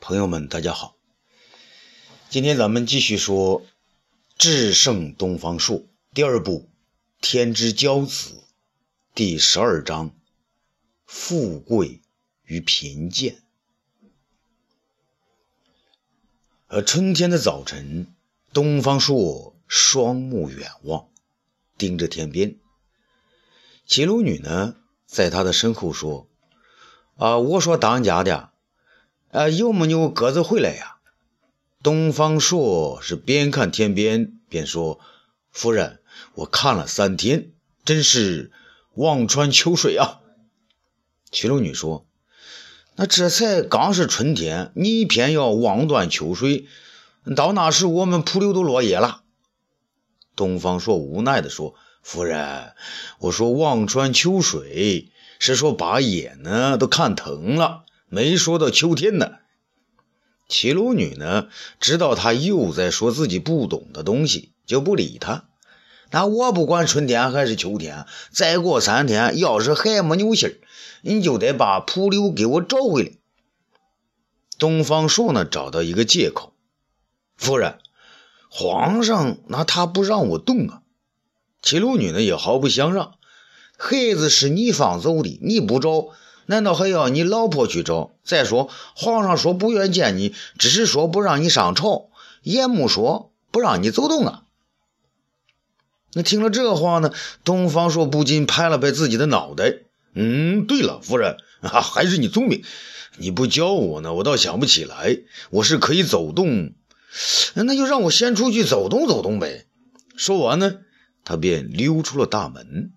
朋友们，大家好。今天咱们继续说《至圣东方朔》第二部《天之骄子》第十二章《富贵与贫贱》。而春天的早晨，东方朔双目远望，盯着天边。齐鲁女呢，在他的身后说：“啊，我说当家的。”啊，有没有鸽子回来呀？东方朔是边看天边边说：“夫人，我看了三天，真是望穿秋水啊。”齐鲁女说：“那这才刚是春天，你偏要望断秋水，到那时我们蒲柳都落叶了。”东方朔无奈地说：“夫人，我说望穿秋水，是说把眼呢都看疼了。”没说到秋天呢，齐鲁女呢知道他又在说自己不懂的东西，就不理他。那我不管春天还是秋天，再过三天要是还没有信儿，你就得把蒲柳给我找回来。东方朔呢找到一个借口，夫人，皇上那他不让我动啊。齐鲁女呢也毫不相让，孩子是你放走的，你不找。难道还要你老婆去找？再说，皇上说不愿见你，只是说不让你上朝，也没说不让你走动啊。那听了这话呢，东方朔不禁拍了拍自己的脑袋。嗯，对了，夫人啊，还是你聪明。你不教我呢，我倒想不起来。我是可以走动，那就让我先出去走动走动呗。说完呢，他便溜出了大门。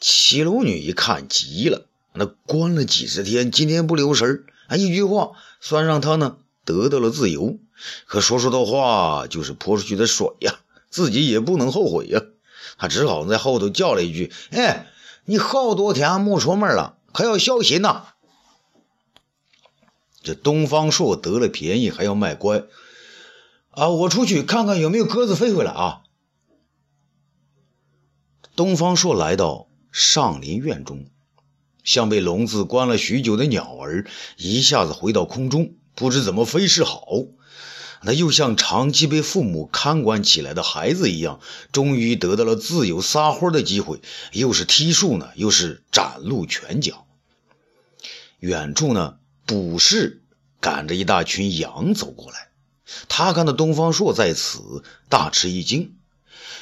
七楼女一看，急了。那关了几十天，今天不留神啊，一句话算让他呢得到了自由。可说出的话就是泼出去的水呀，自己也不能后悔呀。他只好在后头叫了一句：“哎，你好多天没出门了，可要小心呐。”这东方朔得了便宜还要卖乖啊！我出去看看有没有鸽子飞回来啊。东方朔来到上林苑中。像被笼子关了许久的鸟儿，一下子回到空中，不知怎么飞是好。那又像长期被父母看管起来的孩子一样，终于得到了自由撒欢的机会，又是踢树呢，又是展露拳脚。远处呢，卜氏赶着一大群羊走过来，他看到东方朔在此，大吃一惊。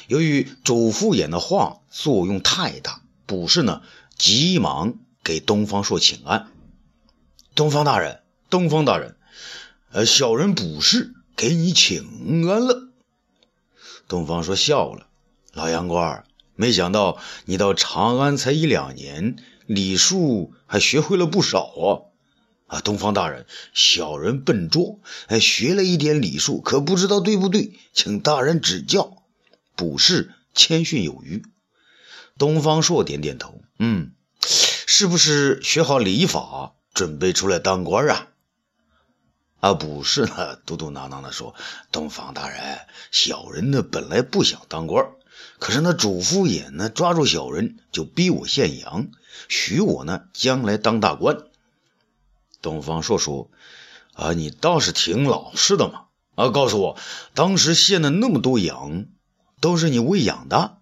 由于主父偃的话作用太大，卜氏呢急忙。给东方朔请安，东方大人，东方大人，呃，小人卜氏给你请安了。东方朔笑了，老杨官，没想到你到长安才一两年，礼数还学会了不少啊！啊，东方大人，小人笨拙，还，学了一点礼数，可不知道对不对，请大人指教。卜氏谦逊有余。东方朔点点头，嗯。是不是学好礼法，准备出来当官啊？啊，不是呢，嘟嘟囔囔的说：“东方大人，小人呢本来不想当官，可是那主父偃呢抓住小人，就逼我献羊，许我呢将来当大官。”东方朔说：“啊，你倒是挺老实的嘛！啊，告诉我，当时献的那么多羊，都是你喂养的？”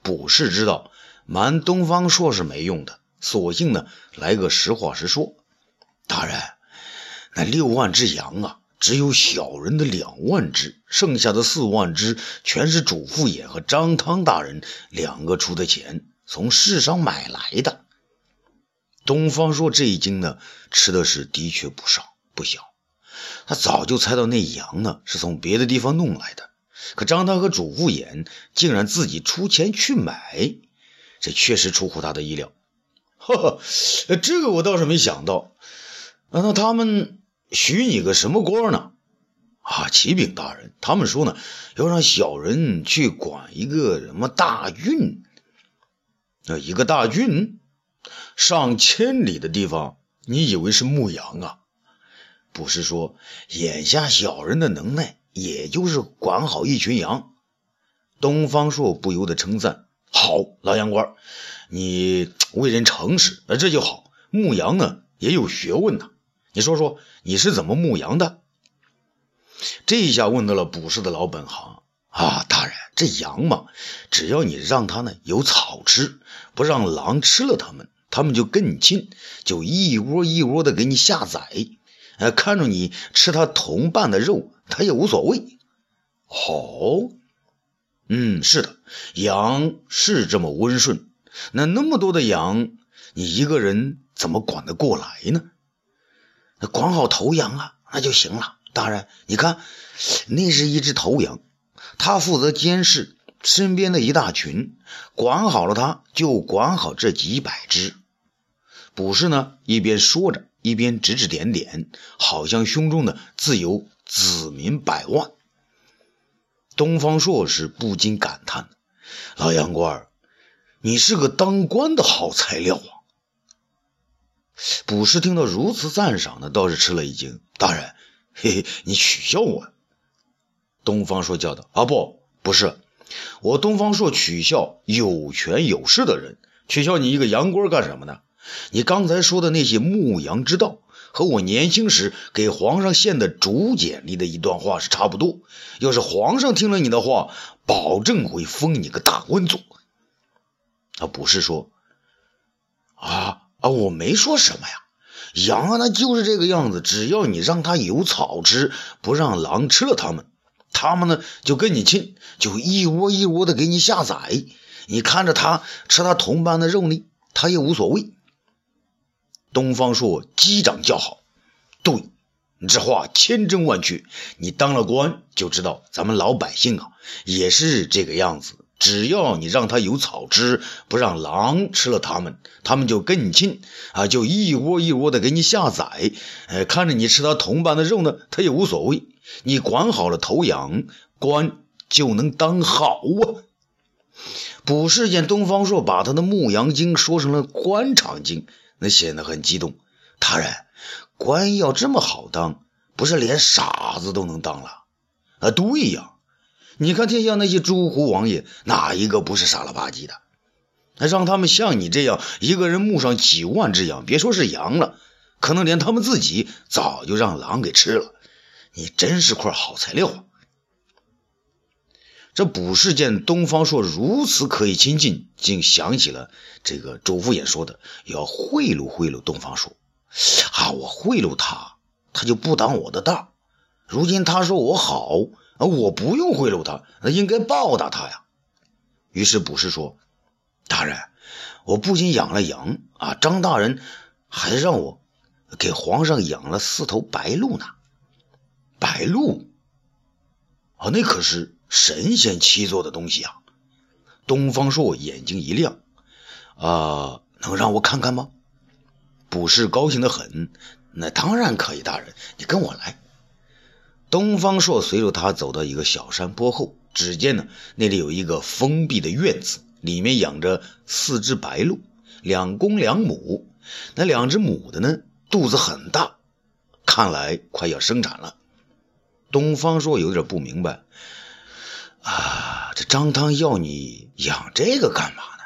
卜氏知道瞒东方朔是没用的。索性呢，来个实话实说。大人，那六万只羊啊，只有小人的两万只，剩下的四万只全是主父偃和张汤大人两个出的钱从市上买来的。东方朔这一惊呢，吃的是的确不少不小。他早就猜到那羊呢是从别的地方弄来的，可张汤和主父偃竟然自己出钱去买，这确实出乎他的意料。呵，这个我倒是没想到。那他们许你个什么官呢？啊，启禀大人，他们说呢，要让小人去管一个什么大郡。啊，一个大郡，上千里的地方，你以为是牧羊啊？不是说，眼下小人的能耐，也就是管好一群羊。东方朔不由得称赞：“好，老杨官。”你为人诚实，那这就好。牧羊呢也有学问呐。你说说你是怎么牧羊的？这一下问到了卜氏的老本行啊！大人，这羊嘛，只要你让它呢有草吃，不让狼吃了它们，它们就跟你亲，就一窝一窝的给你下崽。呃，看着你吃它同伴的肉，它也无所谓。好，嗯，是的，羊是这么温顺。那那么多的羊，你一个人怎么管得过来呢？管好头羊啊，那就行了。大人，你看，那是一只头羊，他负责监视身边的一大群，管好了它，就管好这几百只。卜士呢，一边说着，一边指指点点，好像胸中的自有子民百万。东方朔是不禁感叹：“老杨官，你是个当官的好材料啊！”卜士听到如此赞赏呢，倒是吃了一惊。大人。嘿嘿，你取笑我？东方朔叫道：“啊，不，不是，我东方朔取笑有权有势的人，取笑你一个杨官干什么呢？你刚才说的那些牧羊之道，和我年轻时给皇上献的竹简里的一段话是差不多。要是皇上听了你的话，保证会封你个大官做。”他，不是说，啊啊，我没说什么呀。羊啊，那就是这个样子。只要你让它有草吃，不让狼吃了它们，它们呢就跟你亲，就一窝一窝的给你下崽。你看着它吃它同伴的肉呢，它也无所谓。东方朔击掌叫好：“对，你这话千真万确。你当了官就知道，咱们老百姓啊也是这个样子。”只要你让他有草吃，不让狼吃了他们，他们就跟你亲啊，就一窝一窝的给你下崽。呃，看着你吃他同伴的肉呢，他也无所谓。你管好了头羊，官就能当好啊。卜氏见东方朔把他的牧羊经说成了官场经，那显得很激动。大人，官要这么好当，不是连傻子都能当了？啊，对呀。你看天下那些诸侯王爷，哪一个不是傻了吧唧的？那让他们像你这样一个人牧上几万只羊，别说是羊了，可能连他们自己早就让狼给吃了。你真是块好材料啊！这卜氏见东方朔如此可以亲近，竟想起了这个周敷衍说的要贿赂贿赂东方朔。啊，我贿赂他，他就不当我的道。如今他说我好。啊！我不用贿赂他，应该报答他呀。于是卜氏说：“大人，我不仅养了羊啊，张大人还让我给皇上养了四头白鹿呢。白鹿啊，那可是神仙七做的东西啊！”东方朔眼睛一亮：“啊，能让我看看吗？”卜氏高兴的很：“那当然可以，大人，你跟我来。”东方朔随着他走到一个小山坡后，只见呢那里有一个封闭的院子，里面养着四只白鹿，两公两母。那两只母的呢肚子很大，看来快要生产了。东方朔有点不明白，啊，这张汤要你养这个干嘛呢？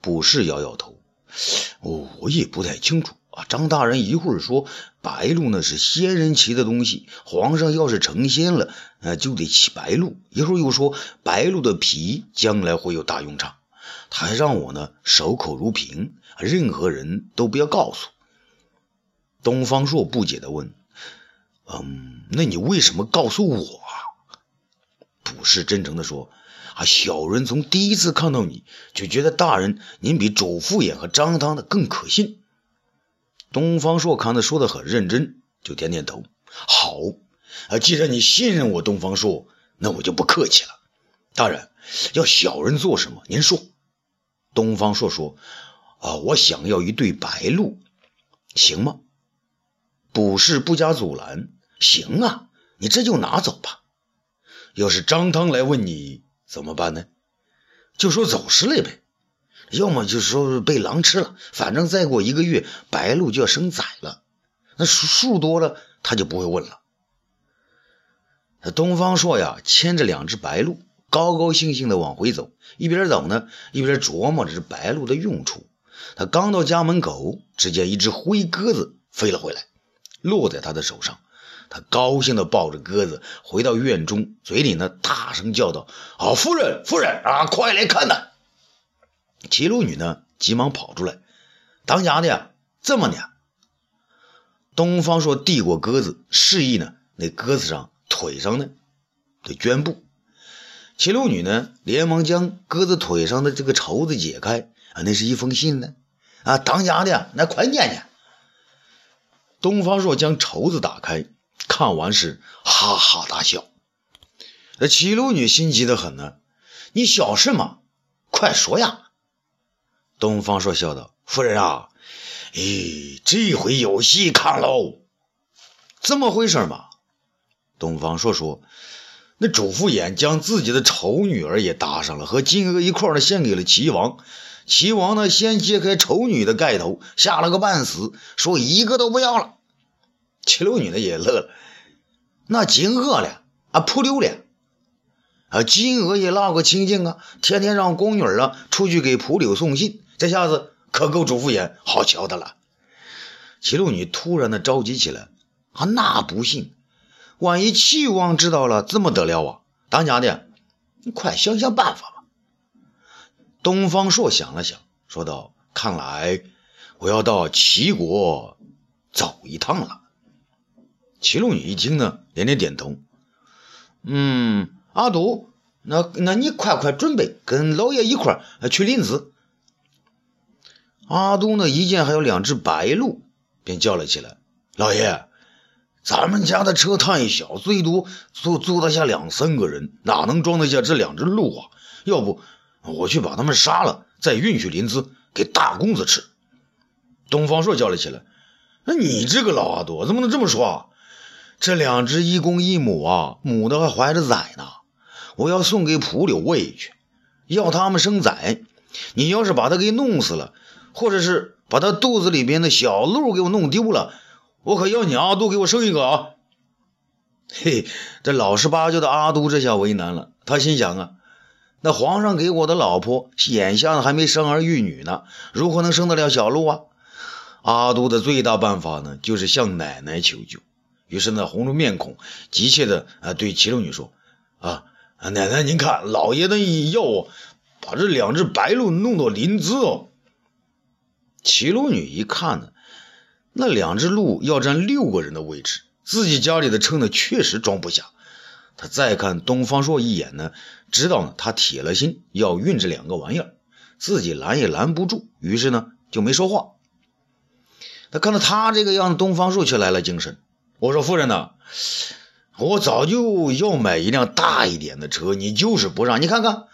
卜氏摇摇头，我也不太清楚。啊，张大人一会儿说白鹿呢是仙人骑的东西，皇上要是成仙了，呃，就得骑白鹿。一会儿又说白鹿的皮将来会有大用场，他还让我呢守口如瓶，任何人都不要告诉。东方朔不解地问：“嗯，那你为什么告诉我啊？”卜氏真诚地说：“啊，小人从第一次看到你就觉得大人您比周敷衍和张汤的更可信。”东方朔看他说的很认真，就点点头。好，啊，既然你信任我，东方朔，那我就不客气了。大人要小人做什么？您说。东方朔说：“啊，我想要一对白鹿，行吗？”卜氏不加阻拦：“行啊，你这就拿走吧。要是张汤来问你怎么办呢？就说走失了呗。”要么就说被狼吃了，反正再过一个月，白鹿就要生崽了。那数数多了，他就不会问了。东方朔呀，牵着两只白鹿，高高兴兴的往回走，一边走呢，一边琢磨着这白鹿的用处。他刚到家门口，只见一只灰鸽子飞了回来，落在他的手上。他高兴地抱着鸽子回到院中，嘴里呢大声叫道：“啊，夫人，夫人啊，快来看呐！”齐鲁女呢急忙跑出来：“当家的，怎么呢？”东方朔递过鸽子，示意呢那鸽子上腿上呢的绢布。齐鲁女呢连忙将鸽子腿上的这个绸子解开，啊，那是一封信呢。啊，当家的，那快念念。东方朔将绸子打开。看完时，哈哈大笑。那齐鲁女心急得很呢，你笑什么？快说呀！东方朔笑道：“夫人啊，咦，这回有戏看喽！怎么回事嘛？”东方朔说：“那主父偃将自己的丑女儿也搭上了，和金娥一块儿献给了齐王。齐王呢，先揭开丑女的盖头，吓了个半死，说一个都不要了。”七六女的也乐了，那金娥了啊，扑溜了啊，金娥也闹个清净啊，天天让宫女啊出去给蒲柳送信，这下子可够主父偃好瞧的了。七六女突然的着急起来啊，那不行，万一齐王知道了，怎么得了啊？当家的，你快想想办法吧。东方朔想了想，说道：“看来我要到齐国走一趟了。”齐鲁女一听呢，连连点头。嗯，阿杜，那那你快快准备，跟老爷一块儿去临淄。阿杜呢，一见还有两只白鹿，便叫了起来：“老爷，咱们家的车太小，最多坐坐得下两三个人，哪能装得下这两只鹿啊？要不我去把他们杀了，再运去临淄给大公子吃。”东方朔叫了起来：“那你这个老阿杜怎么能这么说啊？”这两只一公一母啊，母的还怀着崽呢，我要送给蒲柳喂去，要他们生崽。你要是把它给弄死了，或者是把它肚子里边的小鹿给我弄丢了，我可要你阿杜给我生一个啊！嘿，这老实巴交的阿杜这下为难了，他心想啊，那皇上给我的老婆眼下还没生儿育女呢，如何能生得了小鹿啊？阿杜的最大办法呢，就是向奶奶求救。于是呢，红着面孔，急切的啊对齐龙女说：“啊，奶奶，您看，老爷子要我把这两只白鹿弄到临淄哦。”齐龙女一看呢，那两只鹿要占六个人的位置，自己家里的车呢确实装不下。他再看东方朔一眼呢，知道呢他铁了心要运这两个玩意儿，自己拦也拦不住，于是呢就没说话。他看到他这个样子，东方朔却来了精神。我说夫人呐，我早就要买一辆大一点的车，你就是不让。你看看，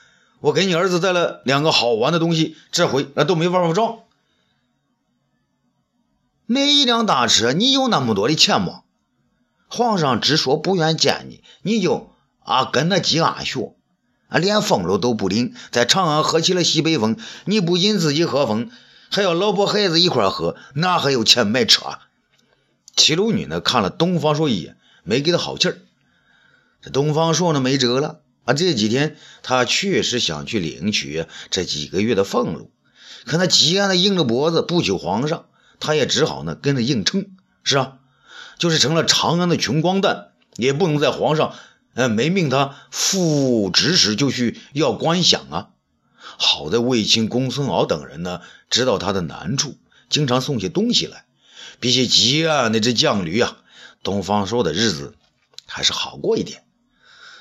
我给你儿子带了两个好玩的东西，这回那都没办法装。买一辆大车，你有那么多的钱吗？皇上只说不愿见你，你就啊跟那鸡鸭学，啊连风炉都不领，在长安喝起了西北风。你不仅自己喝风，还要老婆孩子一块喝，哪还有钱买车？齐鲁女呢看了东方朔一眼，没给他好气儿。这东方朔呢没辙了啊！这几天他确实想去领取这几个月的俸禄，可那吉安呢硬着脖子不求皇上，他也只好呢跟着硬撑。是啊，就是成了长安的穷光蛋，也不能在皇上呃没命他副职使就去要官饷啊。好在卫青、公孙敖等人呢知道他的难处，经常送些东西来。比起吉安那只犟驴啊，东方朔的日子还是好过一点。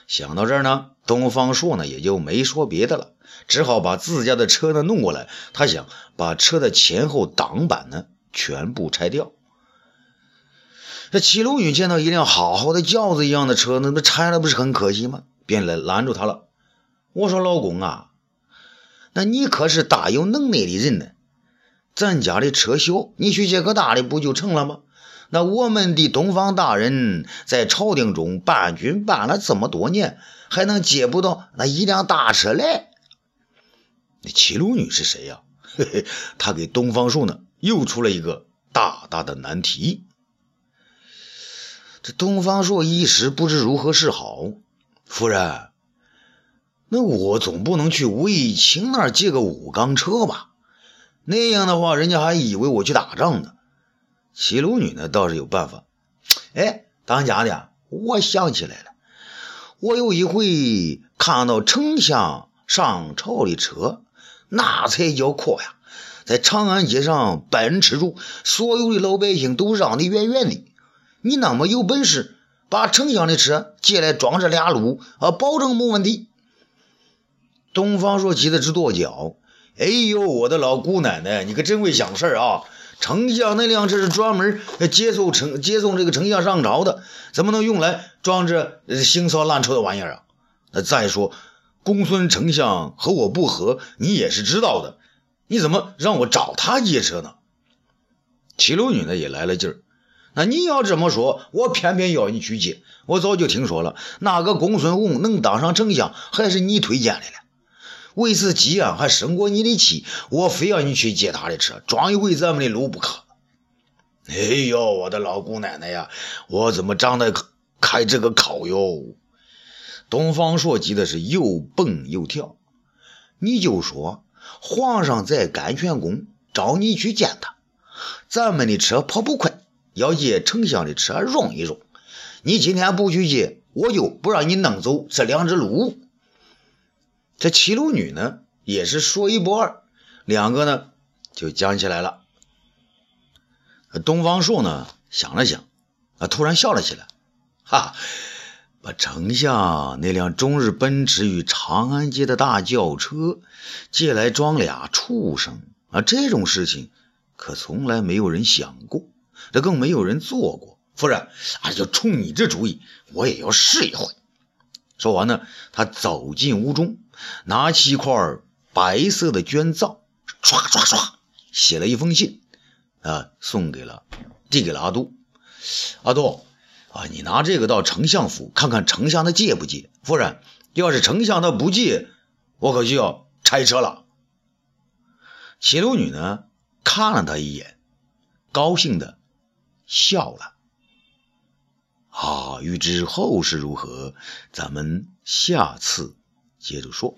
想到这儿呢，东方朔呢也就没说别的了，只好把自家的车呢弄过来。他想把车的前后挡板呢全部拆掉。这齐鲁允见到一辆好好的轿子一样的车，那那拆了不是很可惜吗？便来拦住他了。我说老公啊，那你可是大有能耐的人呢。咱家的车小，你去借个大的不就成了吗？那我们的东方大人在朝廷中办军办了这么多年，还能借不到那一辆大车来？那齐鲁女是谁呀？嘿嘿，她给东方朔呢又出了一个大大的难题。这东方朔一时不知如何是好。夫人，那我总不能去卫青那儿借个五缸车吧？那样的话，人家还以为我去打仗呢。齐鲁女呢倒是有办法，哎，当家的，我想起来了，我有一回看到丞相上朝的车，那才叫阔呀，在长安街上奔驰住，所有的老百姓都让得远远的。你那么有本事，把丞相的车借来装这俩路啊，保证没问题。东方朔急得直跺脚。哎呦，我的老姑奶奶，你可真会想事儿啊！丞相那辆车是专门接送丞接送这个丞相上朝的，怎么能用来装这腥骚烂臭的玩意儿啊？那再说，公孙丞相和我不和，你也是知道的，你怎么让我找他借车呢？齐鲁女呢也来了劲儿，那你要这么说，我偏偏要你去借。我早就听说了，那个公孙弘能当上丞相，还是你推荐的了。为此急啊，还生过你的气，我非要你去借他的车，装一回咱们的路不可。哎呦，我的老姑奶奶呀，我怎么长得开这个口哟？东方朔急的是又蹦又跳。你就说皇上在甘泉宫找你去见他，咱们的车跑不快，要借丞相的车容一容。你今天不去借，我就不让你弄走这两只鹿。这齐鲁女呢，也是说一不二，两个呢就讲起来了。东方朔呢想了想，啊，突然笑了起来，哈，把丞相那辆中日奔驰与长安街的大轿车借来装俩畜生啊，这种事情可从来没有人想过，这更没有人做过。夫人，啊，就冲你这主意，我也要试一回。说完呢，他走进屋中。拿起一块白色的绢皂，唰唰唰写了一封信，啊，送给了，递给了阿杜。阿杜，啊，你拿这个到丞相府看看，丞相他借不借？夫人，要是丞相他不借，我可就要拆车了。齐鲁女呢，看了他一眼，高兴的笑了。啊，欲知后事如何，咱们下次。接着说。